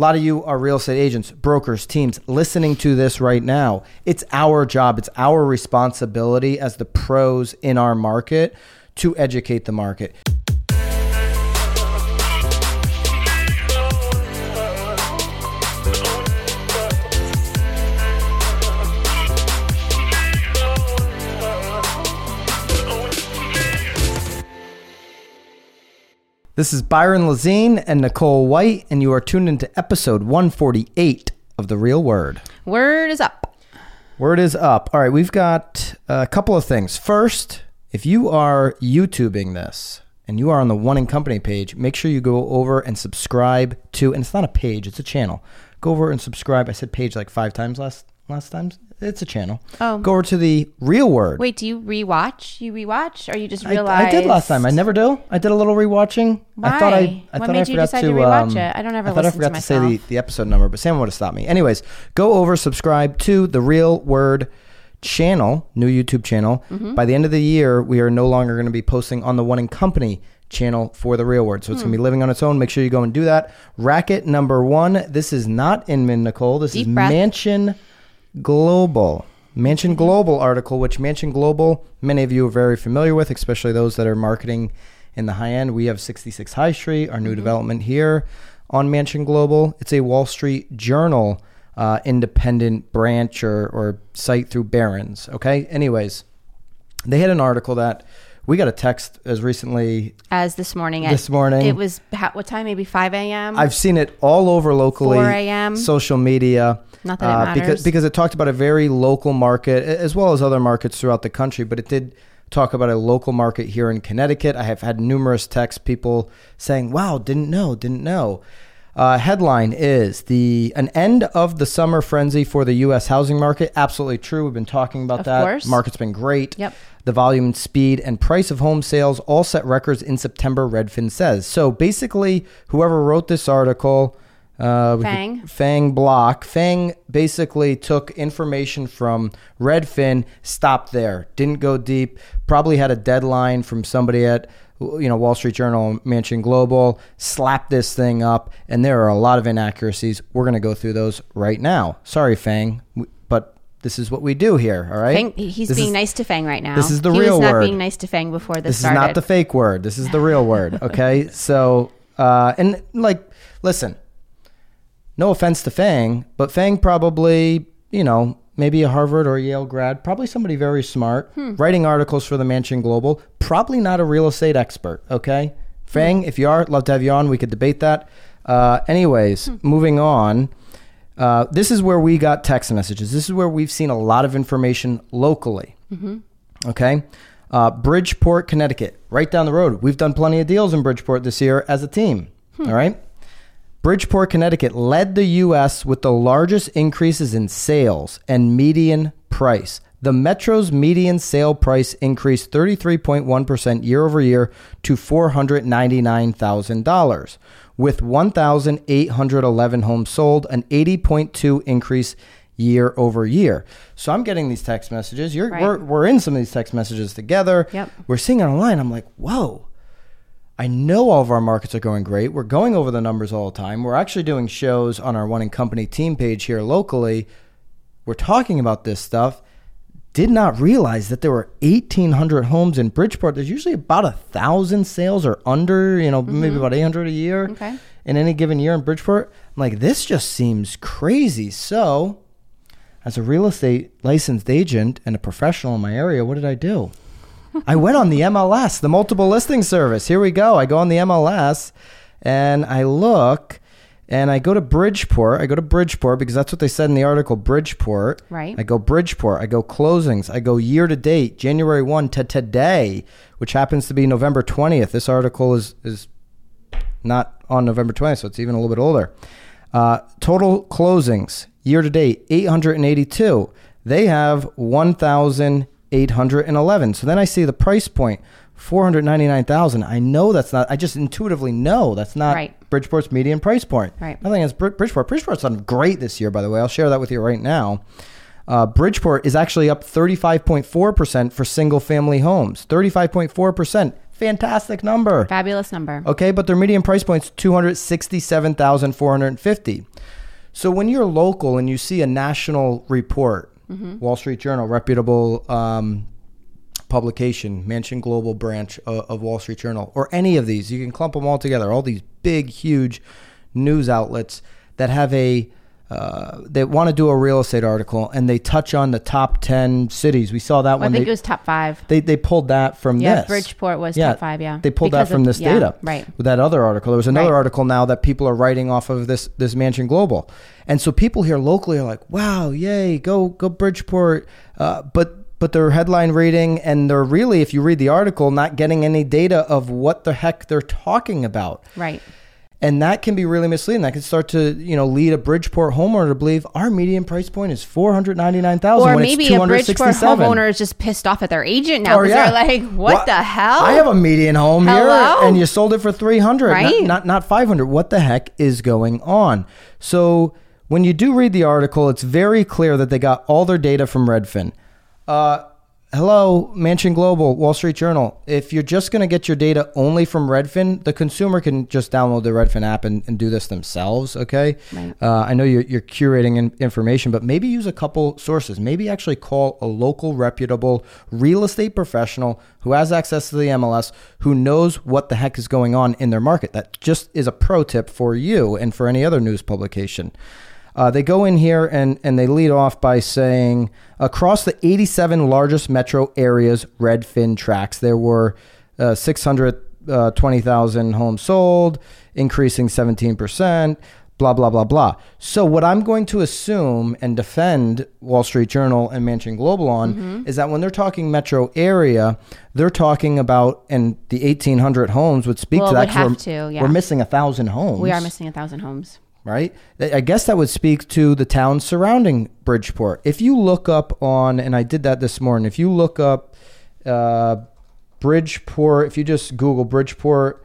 lot of you are real estate agents, brokers, teams listening to this right now. It's our job, it's our responsibility as the pros in our market to educate the market. This is Byron Lazine and Nicole White, and you are tuned into episode 148 of The Real Word. Word is up. Word is up. All right, we've got a couple of things. First, if you are YouTubing this and you are on the One and Company page, make sure you go over and subscribe to, and it's not a page, it's a channel. Go over and subscribe. I said page like five times last last time. It's a channel. Oh. Go over to the Real Word. Wait, do you rewatch? You rewatch, or you just I, realize? I did last time. I never do. I did a little rewatching. I thought I, Why? I What thought made I you decide to, to rewatch um, it? I don't ever I thought I listen to forgot to, say the, the episode number, but Sam would have stopped me. Anyways, go over, subscribe to the Real Word channel, new YouTube channel. Mm-hmm. By the end of the year, we are no longer going to be posting on the One and Company channel for the Real Word. So it's going to Hmm. be living on its own. Make sure you go and do that. Racket number one. This is not Inman Nicole. This Deep is breath. Mansion Global. Mansion Global article, which Mansion Global, many of you are very familiar with, especially those that are marketing in the high end. We have 66 High Street, our new development here on Mansion Global. It's a Wall Street Journal uh, independent branch or, or site through Barron's. Okay. Anyways, they had an article that we got a text as recently. As this morning. at- This morning. It was what time? Maybe five a.m. I've seen it all over locally, 4 a.m.. social media. Not that it uh, because matters. because it talked about a very local market as well as other markets throughout the country, but it did talk about a local market here in Connecticut. I have had numerous texts, people saying, "Wow, didn't know, didn't know." Uh, headline is the an end of the summer frenzy for the U.S. housing market. Absolutely true. We've been talking about Of that. course. Market's been great. Yep. The volume, speed, and price of home sales all set records in September. Redfin says. So basically, whoever wrote this article, uh, Fang. Fang Block. Fang basically took information from Redfin, stopped there, didn't go deep. Probably had a deadline from somebody at you know Wall Street Journal, Mansion Global, slap this thing up, and there are a lot of inaccuracies. We're going to go through those right now. Sorry, Fang, but this is what we do here. All right. Fang, he's This being is- nice to Fang right now. this is the he real was not word. being nice to Fang before this, This started. is not the fake word. This is the real word. Okay. so, uh, and like, listen, no offense to Fang, but Fang probably, you know, maybe a Harvard or Yale grad, probably somebody very smart, Hmm. writing articles for the Mansion Global, probably not a real estate expert. Okay. Fang, if you are, love to have you on. We could debate that. Uh, anyways, Hmm. moving on. Uh, this is where we got text messages. This is where we've seen a lot of information locally. Okay. Uh, Bridgeport, Connecticut, right down the road. We've done plenty of deals in Bridgeport this year as a team. All right. Bridgeport, Connecticut led the U.S. with the largest increases in sales and median price. The Metro's median sale price increased 33.1% year over year to $499,000, with 1,811 homes sold, an 80.2 increase year over year. So I'm getting these text messages. You're, Right. we're, we're in some of these text messages together. Yep. We're seeing it online. I'm like, whoa. I know all of our markets are going great. We're going over the numbers all the time. We're actually doing shows on our One and Company team page here locally. We're talking about this stuff. Did not realize that there were 1,800 homes in Bridgeport. There's usually about a thousand sales or under, you know, maybe mm-hmm. about 800 a year Okay. in any given year in Bridgeport. I'm like, this just seems crazy. So, as a real estate licensed agent and a professional in my area, what did I do? I went on the MLS, the multiple listing service. Here we go. I go on the MLS and I look and I go to Bridgeport. I go to Bridgeport because that's what they said in the article Bridgeport. Right. I go Bridgeport. I go closings. I go year to date, January 1 to today, which happens to be November 20th. This article is, is not on November 20th, so it's even a little bit older. Uh, total closings year to date 882. They have 1,811. So then I see the price point 499,000. I know that's not. I just intuitively know that's not Right. Bridgeport's median price point. Right. Nothing against Brid- Bridgeport. Bridgeport's done great this year, by the way. I'll share that with you right now. Uh, Bridgeport is actually up 35.4% for single family homes. 35.4%. fantastic number. Fabulous number. Okay, but their median price point's 267,450. So when you're local and you see a national report, Wall Street Journal, reputable um, publication, Mansion Global branch of, of Wall Street Journal, or any of these, you can clump them all together. All these big, huge news outlets that have a uh, they want to do a real estate article and they touch on the top 10 cities. We saw that I one. I think They, it was top five. they, they pulled that from Yeah, this. Bridgeport was top five, yeah. They pulled Because that from of- this yeah, data. right. With that other article. There was another Right. article now that people are writing off of this this Mansion Global. And so people here locally are like, wow, yay, go go Bridgeport. Uh, but but they're headline reading and they're really, if you read the article, not getting any data of what the heck they're talking about. Right. And that can be really misleading. That can start to, you know, lead a Bridgeport homeowner to believe our median price point is four hundred ninety nine thousand. Or maybe a Bridgeport homeowner is just pissed off at their agent now Or, because yeah. they're like, what Wha- the hell? I have a median home here, and you sold it for three hundred, Right? not, not not five hundred. What the heck is going on? So when you do read the article, it's very clear that they got all their data from Redfin. Uh, hello, Mansion Global, Wall Street Journal. If you're just going to get your data only from Redfin, the consumer can just download the Redfin app and, and do this themselves. Okay. Right. Uh, I know you're, you're curating in, information, but maybe use a couple sources. Maybe actually call a local, reputable real estate professional who has access to the MLS, who knows what the heck is going on in their market. That just is a pro tip for you and for any other news publication. Uh, they go in here and, and they lead off by saying across the 87 largest metro areas, Redfin tracks, there were uh, 620,000 homes sold, increasing 17%, blah, blah, blah, blah. So, what I'm going to assume and defend Wall Street Journal and Mansion Global on is that when they're talking metro area, they're talking about, and the 1,800 homes would speak Well, to that. would have we're, to, yeah. we're missing a thousand homes we are missing a thousand homes. Right? I guess that would speak to the towns surrounding Bridgeport. If you look up on, and I did that this morning, if you look up uh, Bridgeport, if you just Google Bridgeport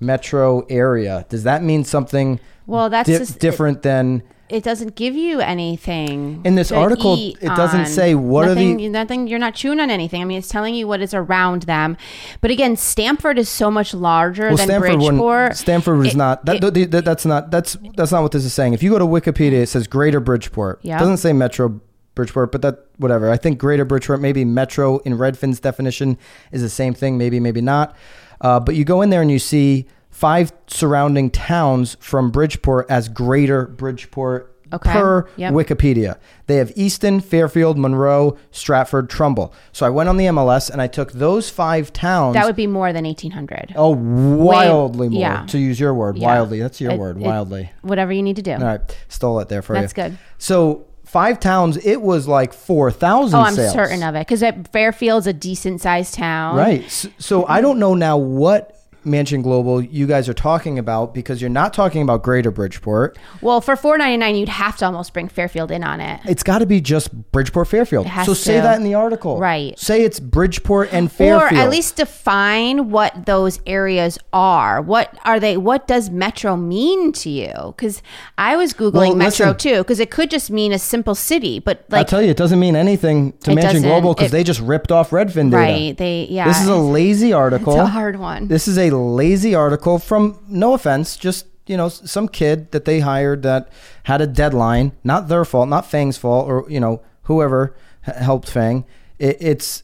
metro area, does that mean something Well, that's di- just different than It doesn't give you anything In this article, it doesn't on. say what are the- nothing, nothing. You're not chewing on anything. I mean, it's telling you what is around them. But again, Stamford is so much larger well, than Stamford Bridgeport. Stamford is It- not. That, it- th- th- that's not. That's that's not what this is saying. If you go to Wikipedia, it says Greater Bridgeport. Yeah. It doesn't say Metro Bridgeport, but that whatever. I think Greater Bridgeport, maybe Metro in Redfin's definition is the same thing. Maybe, maybe not. Uh, but you go in there and you see five surrounding towns from Bridgeport as Greater Bridgeport. Okay. Per Yep. Wikipedia, they have Easton, Fairfield, Monroe, Stratford, Trumbull. So I went on the MLS and I took those five towns. that would be more than 1,800. Oh, wildly more. yeah. To use your word, Yeah. wildly. That's your It- word, it- wildly. Whatever you need to do. All right, stole it there for you. That's good. So five towns, it was like four thousand. Oh, I'm sales. certain of it because Fairfield's a decent sized town. Right. So, so I don't know now what Mansion Global you guys are talking about because you're not talking about Greater Bridgeport. Well, for 4.99, you'd have to almost bring Fairfield in on it. It's got to be just Bridgeport Fairfield. So say that in the article. Right. Say it's Bridgeport and Fairfield. Or at least define what those areas are. What are they? What does metro mean to you? Because I was googling Well, metro listen. too, because it could just mean a simple city, but like I'll tell you, it doesn't mean anything to Mansion. Global because they just ripped off Redfin data. right? They yeah. This is a lazy article. It's a hard one. This is a lazy article from no offense, just you know, some kid that they hired that had a deadline. Not their fault, not Fang's fault, or you know, whoever helped Fang. It, it's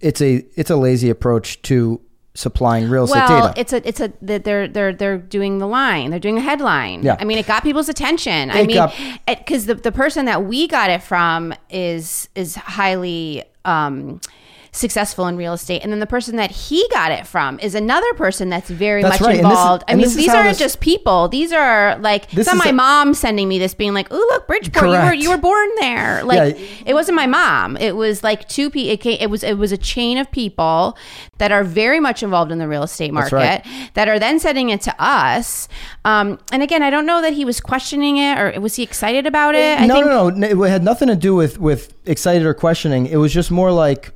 it's a it's a lazy approach to supplying real estate well, data. it's a it's a that they're they're they're doing the line. They're doing the headline. Yeah. I mean, it got people's attention. I mean, because the the person that we got it from is is highly um successful in real estate. And then the person that he got it from is another person that's very That's much right, and this is- involved. I mean these aren't this- just people. These are like This it's not my a- mom sending me this being like oh look bridgeport you were you were born there. Like Yeah. it wasn't my mom. It was like two people it, came, it was it was a chain of people that are very much involved in the real estate market right. that are then sending it to us. Um, and again i don't know that he was questioning it or was he excited about it? I no, think no, no, It had nothing to do with with excited or questioning. It was just more like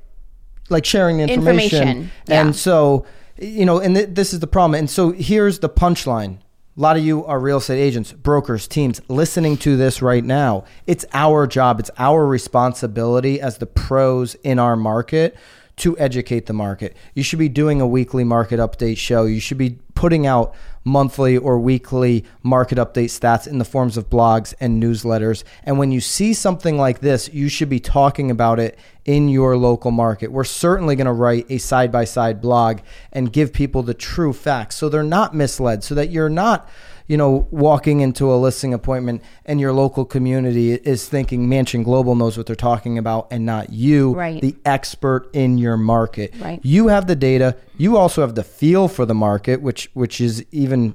like sharing the information. Information, yeah. And so, you know, and th- this is the problem. And so here's the punchline. A lot of you are real estate agents, brokers, teams listening to this right now. It's our job, it's our responsibility as the pros in our market to educate the market. You should be doing a weekly market update show. You should be putting out monthly or weekly market update stats in the forms of blogs and newsletters. And when you see something like this, you should be talking about it in your local market. We're certainly going to write a side by side blog and give people the true facts so they're not misled, so that you're not you know, walking into a listing appointment and your local community is thinking Mansion Global knows what they're talking about and not you, Right. the expert in your market. Right. You have the data. You also have the feel for the market, which which is even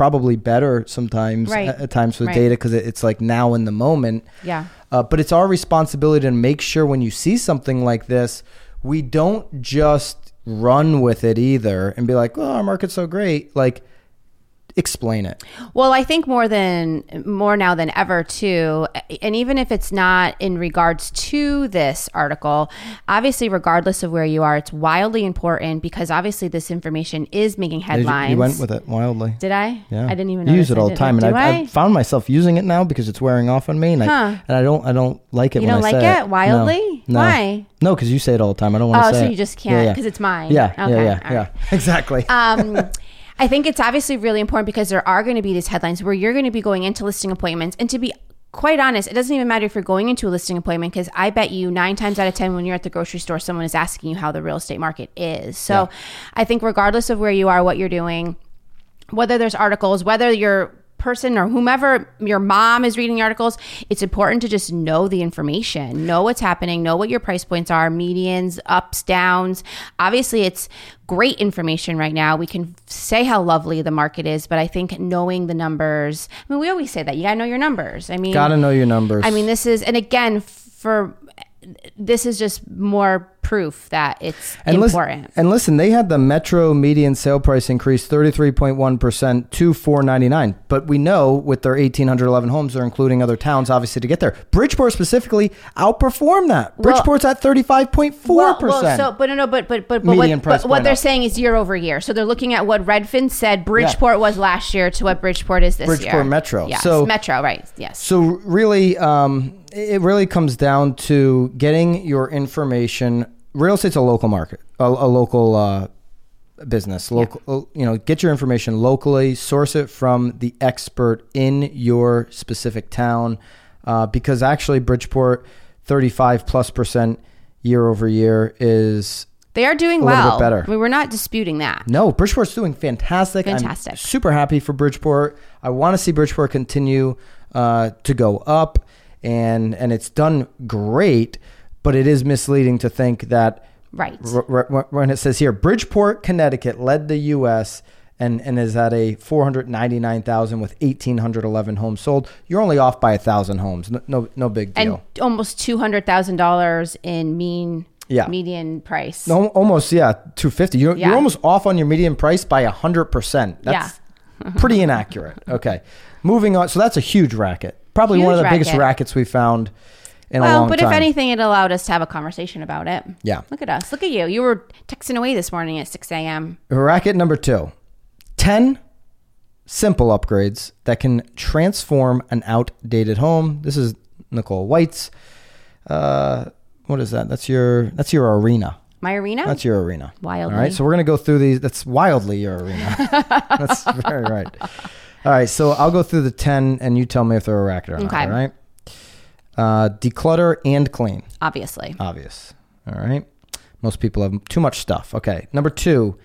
probably better sometimes Right. at, at times with Right. data because it, it's like now in the moment. Yeah. Uh, but it's our responsibility to make sure when you see something like this, we don't just run with it either and be like, "Oh, our market's so great." Like, explain it. Well, I think more than more now than ever too, and even if it's not in regards to this article, obviously regardless of where you are, it's wildly important because obviously this information is making Did you- headlines. You, went with it wildly. Did I? Yeah, I didn't even You use it all the time, and I've, I? I've found myself using it now because it's wearing off on me, and Huh. I and I don't I don't like it. You don't I like say it? Wildly? No. Why? No, because you say it all the time. I don't want to Oh, say so it. you just can't yeah. because it's mine. Yeah, Okay, yeah, yeah, yeah. right. Exactly. um, I think it's obviously really important because there are going to be these headlines where you're going to be going into listing appointments. And to be quite honest, it doesn't even matter if you're going into a listing appointment because I bet you nine times out of 10 when you're at the grocery store, someone is asking you how the real estate market is. So I think regardless of where you are, what you're doing, whether there's articles, whether your person or whomever your mom is reading the articles it's important to just know the information know what's happening know what your price points are medians ups downs. Obviously it's great information right now. We can say how lovely the market is but i think knowing the numbers i mean we always say that. You gotta know your numbers. I mean Got to know your numbers. i mean this is and again for this is just more proof that it's and important Listen, and listen, they had the Metro median sale price increase 33.1% to 499. But we know with their 1,811 homes, they're including other towns, obviously, to get there. Bridgeport specifically outperformed that. Well- Bridgeport's at 35.4%. Well, well, so but no, no, but but but, but what, but what they're up. saying is year over year. So they're looking at what Redfin said Bridgeport was last year to what Bridgeport is this year. Bridgeport Metro. Yes, So- Metro, right? Yes. So really, um, it really comes down to getting your information. Real estate's a local market, a, a local uh, business. Local, uh, you know, get your information locally. Source it from the expert in your specific town, uh, because actually, Bridgeport, thirty-five plus percent year over year is they are doing a little bit well. better. We were not disputing that. no, Bridgeport's doing fantastic. Fantastic. I'm super happy for Bridgeport. I want to see Bridgeport continue uh, to go up, and and it's done great. But it is misleading to think that Right. r- r- when it says here Bridgeport, Connecticut led the U.S. and and is at a 499,000 with 1,811 homes sold. You're only off by a thousand homes. No, no, no big And deal. almost two hundred thousand dollars in mean Yeah. median price. No, almost yeah, 250. You're, Yeah. you're almost off on your median price by 100%. That's pretty inaccurate. Okay. Moving on. So that's a huge racket. Probably one of the Huge biggest racket. rackets we found in a long but time. if anything, it allowed us to have a conversation about it. Yeah. Look at us. Look at you. You were texting away this morning at six a.m. Racket number two 10 simple upgrades that can transform an outdated home. This is Nicole White's. Uh, what is that? That's your that's your arena. My arena. That's your arena. Wildly. All right. So we're going to go through these. That's wildly your arena. that's very right. All right. So I'll go through the 10 and you tell me if they're a racket or not. Okay. All right. Uh, declutter and clean. obviously. Obvious. All right. Most people have too much stuff. Okay. Number two,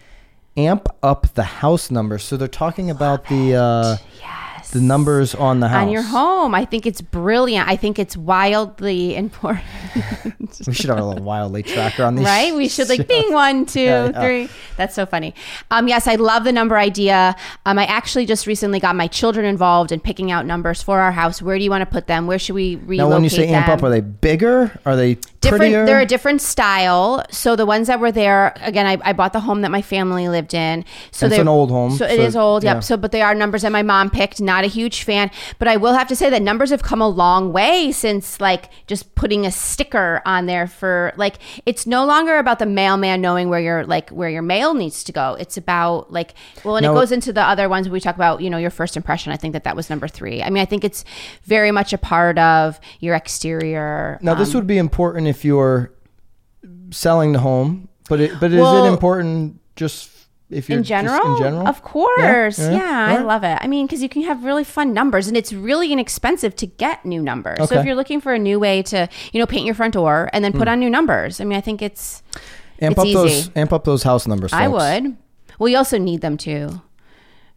amp up the house number. So they're talking about the uh, yes. The numbers on the house. on your home. I think it's brilliant. I think it's wildly important. We should have a little wildly tracker on these. right? We should like bing one, two, Yeah, yeah. three. That's so funny. Um, yes, I love the number idea. Um, I actually just recently got my children involved in picking out numbers for our house. Where do you want to put them? Where should we relocate Now, when you say amp up, are they bigger? Are they different prettier? they're a different style so the ones that were there again I, I bought the home that my family lived in so It's an old home, so it so- is old yep yeah. so but they are numbers that my mom picked not a huge fan but i will have to say that numbers have come a long way since like just putting a sticker on there for like it's no longer about the mailman knowing where your like where your mail needs to go. It's about like well and Now- it goes into the other ones we talk about you know your first impression. I think that that was number three. I mean i think it's very much a part of your exterior Now, this um, would be important if you're selling the home But it, but is it important just if you're in general, in general? of course, Yeah? yeah, Yeah? I Alright. love it. I mean, because you can have really fun numbers, and it's really inexpensive to get new numbers. So Okay. Hmm. if you're looking for a new way to, you know, paint your front door and then put on new numbers, I mean, I think it's amp it's up those easy. amp up those house numbers. I would. Well, you also need them too.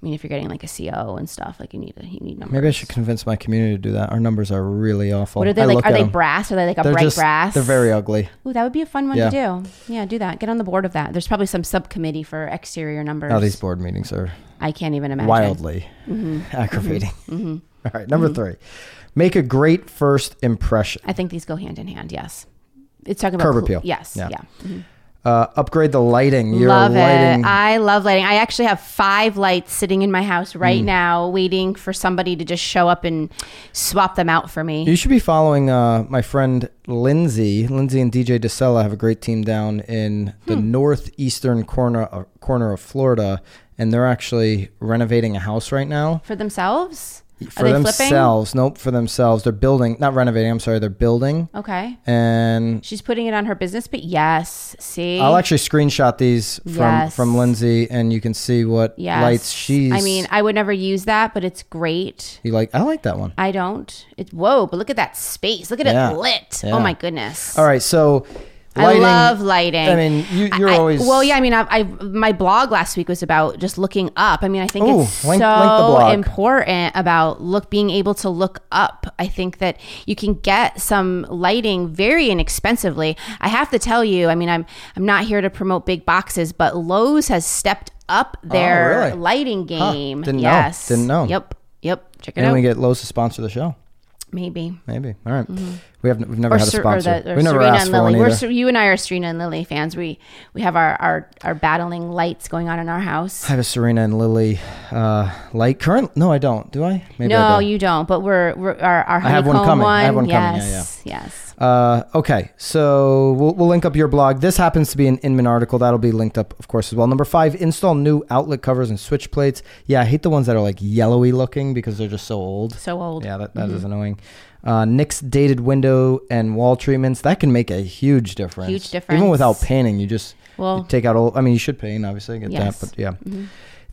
I mean, if you're getting like a CO and stuff, like you need a, you need numbers. Maybe I should convince my community to do that. Our numbers are really awful. What are they I like? Are they they 'em. brass? Are they like a They're bright just brass? they're very ugly. Ooh, that would be a fun one Yeah. to do. Yeah, do that. Get on the board of that. There's probably some subcommittee for exterior numbers. Now these board meetings are I can't even imagine. wildly Mm-hmm. aggravating. Mm-hmm. Mm-hmm. All right, number mm-hmm. three, make a great first impression. I think these go hand in hand. Yes, it's talking about Curb appeal. Yes, Yeah. yeah. Uh, upgrade the lighting. Your Love lighting. it. I love lighting. I actually have five lights sitting in my house right now, waiting for somebody to just show up and swap them out for me. You should be following uh, my friend Lindsay. Lindsay and DJ DeSella have a great team down in the Hmm. northeastern corner uh, corner of Florida, and they're actually renovating a house right now for themselves? For themselves. Nope, for themselves. They're building, not renovating. I'm sorry, they're building. Okay. and She's putting it on her business, but yes. See? I'll actually screenshot these from Yes. from Lindsay, and you can see what yes. lights she's. I mean, I would never use that, but it's great. you like? I like that one. I don't. It's whoa, but look at that space. Look at Yeah. it lit. Oh yeah. Oh my goodness. All right, so I love lighting. I mean, you, you're I- always well, yeah. I mean, I, I my blog last week was about just looking up. I mean, I think Ooh, it's link- so link important about look being able to look up. I think that you can get some lighting very inexpensively. I have to tell you. I mean, I'm I'm not here to promote big boxes, but Lowe's has stepped up oh, their Oh, really? lighting game. Didn't know. yes, Didn't know. Yep, yep. Check it and out. And we get Lowe's to sponsor the show. Maybe. Maybe. All right. We have we've never or, had a Ser- or, sponsor. the, or we never Serena asked and for one We're, either. You and I are Serena and Lily fans. We we have our, our, our battling lights going on in our house. I have a Serena and Lily uh, light current. No, I don't. Do I? Maybe I no, do. you don't. But we're, we're our, our I have one honeycomb coming. I have one coming. Yes, Yeah, yes. Uh, okay, so we'll, we'll link up your blog. This happens to be an Inman article. That'll be linked up, of course, as well. Number five, install new outlet covers and switch plates. Yeah, I hate the ones that are like yellowy looking because they're just so old. So old. Yeah, that, that is annoying. Uh, Nix dated window and wall treatments. That can make a huge difference. Huge difference. Even without painting, you just Well- you take out all. I mean, you should paint, obviously. Get Yes. that, but yeah.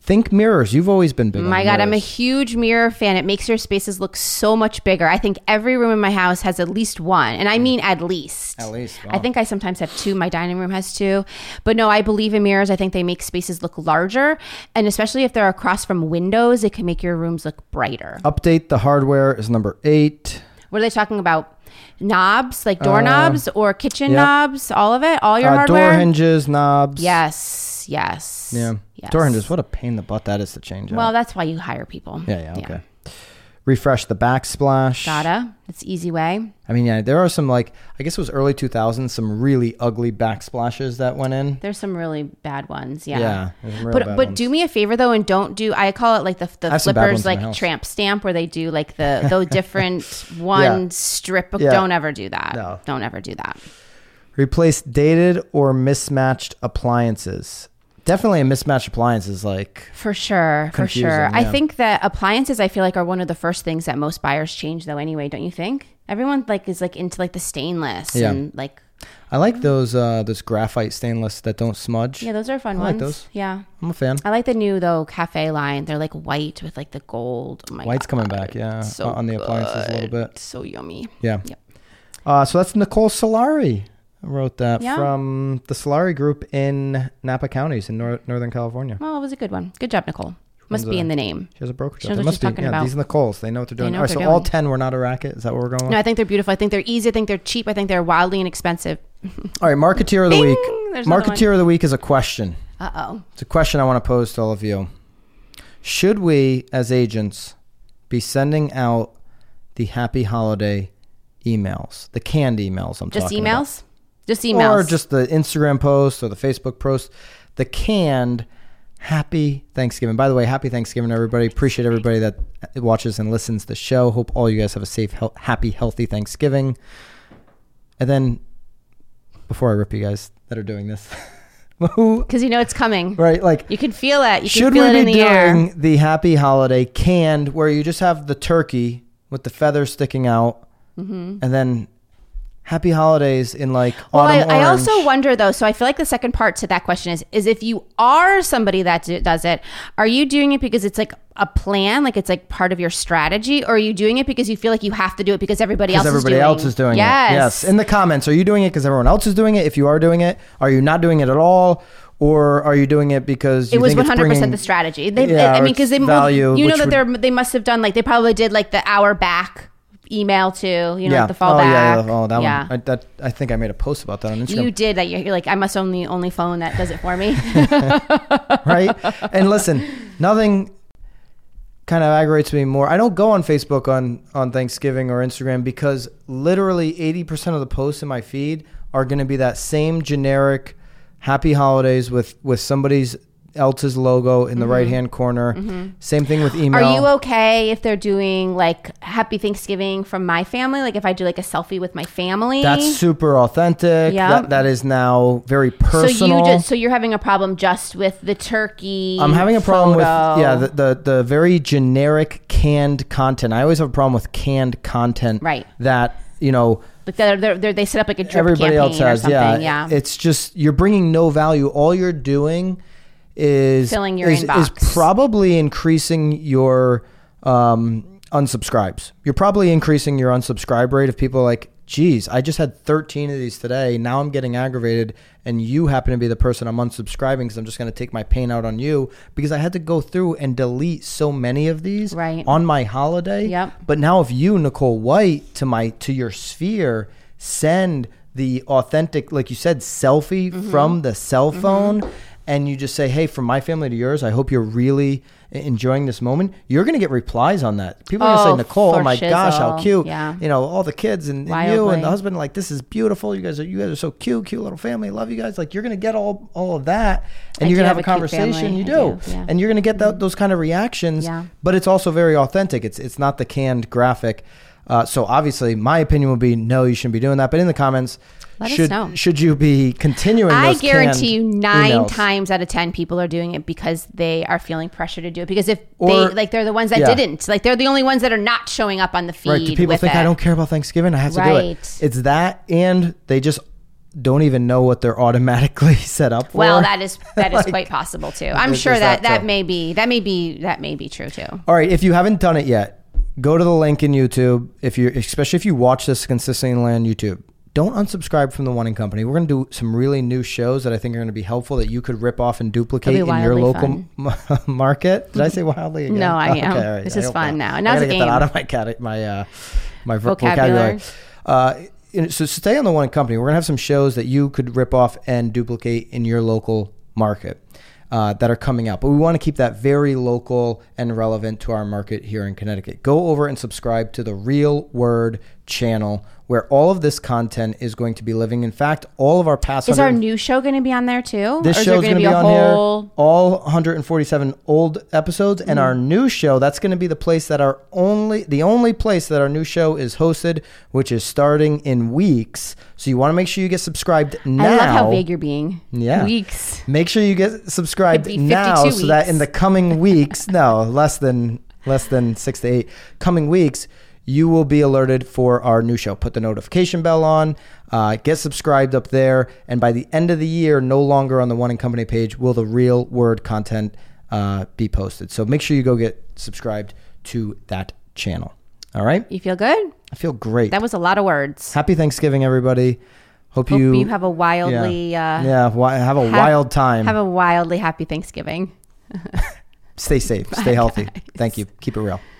Think mirrors. You've always been big. My God, I'm a huge mirror fan. It makes your spaces look so much bigger. I think every room in my house has at least one, and I mm. mean at least. At least, I think I sometimes have two. My dining room has two, but no, I believe in mirrors. I think they make spaces look larger, and especially if they're across from windows, it can make your rooms look brighter. Update the hardware is number eight. What are they talking about? Knobs, like doorknobs or kitchen Uh, yeah. knobs? All of it? All your Uh, hardware? door hinges, knobs. Yes, yes. Yeah. yes. Door hinges. What a pain in the butt that is to change. out. Well, that's why you hire people. yeah, yeah, okay. Refresh the backsplash. Gotta. It's easy way. I mean, yeah, there are some like I guess it was early 2000s, some really ugly backsplashes that went in. There's some really bad ones. Yeah. Yeah, but but ones. do me a favor though, and don't do. I call it like the the have some bad ones flippers like tramp stamp, where they do like the the different one strip. Of, Yeah. Don't ever do that. No. Don't ever do that. Replace dated or mismatched appliances. Definitely a mismatched appliance is like For sure, for sure. I think that appliances, I feel like, are one of the first things that most buyers change, though. Anyway, don't you think? Everyone like is like into like the stainless Yeah. and like I like those uh those graphite stainless that don't smudge. yeah, those are fun I like ones. those. Yeah, I'm a fan. I like the new though cafe line. They're like white with like the gold. Oh my White's coming back, yeah, So on the appliances a little bit. So yummy. Yeah. Yep. Uh, so that's Nicole Solari wrote that Yeah. from the Solari Group in Napa counties in nor- Northern California. Well, it was a good one. Good job, Nicole. Must be a- in the name. She has a brokerage. She knows Must be. Yeah, about. these are Nicole's. They know what they're doing. All right, so they're all doing. ten were not a racket. Is that what we're going with? No, I think they're beautiful. I think they're easy. I think they're cheap. I think they're wildly inexpensive. all right, Marketeer of the Bing! week. There's Marketeer of the week is a question. Uh oh. It's a question I want to pose to all of you. Should we, as agents, be sending out the Happy Holiday emails, the canned emails? I'm Just talking about? Just emails. or just the Instagram post or the Facebook post, the canned Happy Thanksgiving. By the way, Happy Thanksgiving, everybody. Appreciate everybody that watches and listens to the show. Hope all you guys have a safe, happy, healthy Thanksgiving. And then, before I rip you guys that are doing this, because you know it's coming. right? Like, You can feel it. You can should feel we it in be the air. doing the Happy Holiday canned, where you just have the turkey with the feathers sticking out, Mm-hmm. and then happy holidays in like Well, I, I also wonder though. So I feel like the second part to that question is: is if you are somebody that do, does it, are you doing it because it's like a plan, like it's like part of your strategy, or are you doing it because you feel like you have to do it because everybody else because everybody is doing else is doing yes. it. Yes. Yes. In the comments, are you doing it because everyone else is doing it? If you are doing it, are you not doing it at all? Or are you doing it because you it was think one it's hundred percent bringing- the strategy. They, Yeah, I mean, because they value, you know that they're they must have done like they probably did like the hour back email too. You know, yeah. like the fall oh, yeah, yeah. Oh, that yeah. one. I, that, I think I made a post about that on Instagram. you did that. You're, you're like, I must own the only phone that does it for me. right? And listen, nothing kind of aggravates me more. I don't go on Facebook on on Thanksgiving or Instagram because literally 80% of the posts in my feed are going to be that same generic happy holidays with with somebody's else's logo in the right hand corner. Same thing with email. Mm-hmm. Are you okay if they're doing like Happy Thanksgiving from my family? Like if I do like a selfie with my family? That's super authentic. Yeah. That, that is now very so personal. you just so you're having a problem just with the turkey. I'm having a problem with yeah the, the the very generic canned content. I always have a problem with canned content. Right. That you know like they're, they're, they're, they set up like a drip everybody campaign else has. or Yeah. something. Yeah, It's just you're bringing no value. All you're doing is Filling your is, is probably increasing your um, unsubscribes. You're probably increasing your unsubscribe rate if people like, geez, I just had 13 of these today. Now I'm getting aggravated, and you happen to be the person I'm unsubscribing because I'm just going to take my pain out on you because I had to go through and delete so many of these Right. on my holiday. Yep. But now if you, Nicole White, to my to your sphere, send the authentic, like you said, selfie Mm-hmm. from the cell phone, and you just say, "Hey, from my family to yours, I hope you're really enjoying this moment." You're gonna get replies on that. People are gonna Oh, say, "Nicole, oh my gosh, how cute!" Yeah. You know, all the kids and, and you and the husband, like, this is beautiful. You guys are you guys are so cute, cute little family. Love you guys. Like, you're gonna get all all of that, and I you're gonna have, have a conversation. You do, do, yeah. and you're gonna get that, those kind of reactions Yeah. but it's also very authentic. It's it's not the canned graphic. Uh, so obviously, my opinion would be no, you shouldn't be doing that. But in the comments, Let us should know. should you be continuing? I guarantee you nine emails? times out of ten people are doing it because they are feeling pressure to do it. Because if Or- they like they're the ones that yeah. didn't. Like they're the only ones that are not showing up on the feed. Right? Do people think it. I don't care about Thanksgiving? I have to do it. It's that, and they just don't even know what they're automatically set up for. Well, that is that is Like, quite possible too. I'm sure that that that, may be that may be that may be true too. All right, if you haven't done it yet, go to the link in YouTube. If you, especially if you watch this consistently on YouTube, don't unsubscribe from the One and Company. We're going to do some really new shows that I think are going to be helpful that you could rip off and duplicate in your local m- market. Did I say wildly again? No, I Oh, am. right. This I is fun not. now. I gotta get that out of my cat, my uh, my Vocabulary. vocabulary. Uh, you know, so stay on the One and Company. We're gonna have some shows that you could rip off and duplicate in your local market uh, that are coming out. But we want to keep that very local and relevant to our market here in Connecticut. Go over and subscribe to the Real Word channel where all of this content is going to be living. In fact, all of our past Is our new show going to be on there too? this or is going to be, a on whole? here. All 147 old episodes, and our mm. new show. That's going to be the place that our only, the only place that our new show is hosted, which is starting in weeks. So you want to make sure you get subscribed now. I love how vague you're being. Yeah. Weeks. Make sure you get subscribed now, 52 so that in the coming weeks, no, less than less than six to eight coming weeks, you will be alerted for our new show. Put the notification bell on, uh, get subscribed up there, and by the end of the year, no longer on the One and Company page will the real word content uh, be posted. So make sure you go get subscribed to that channel. All right, You feel good? I feel great. That was a lot of words. Happy Thanksgiving, everybody. Hope, Hope you you have a wildly yeah, uh, yeah wi- have a have- wild time. have a wildly happy Thanksgiving. Stay safe. Stay healthy. Thank you. Keep it real.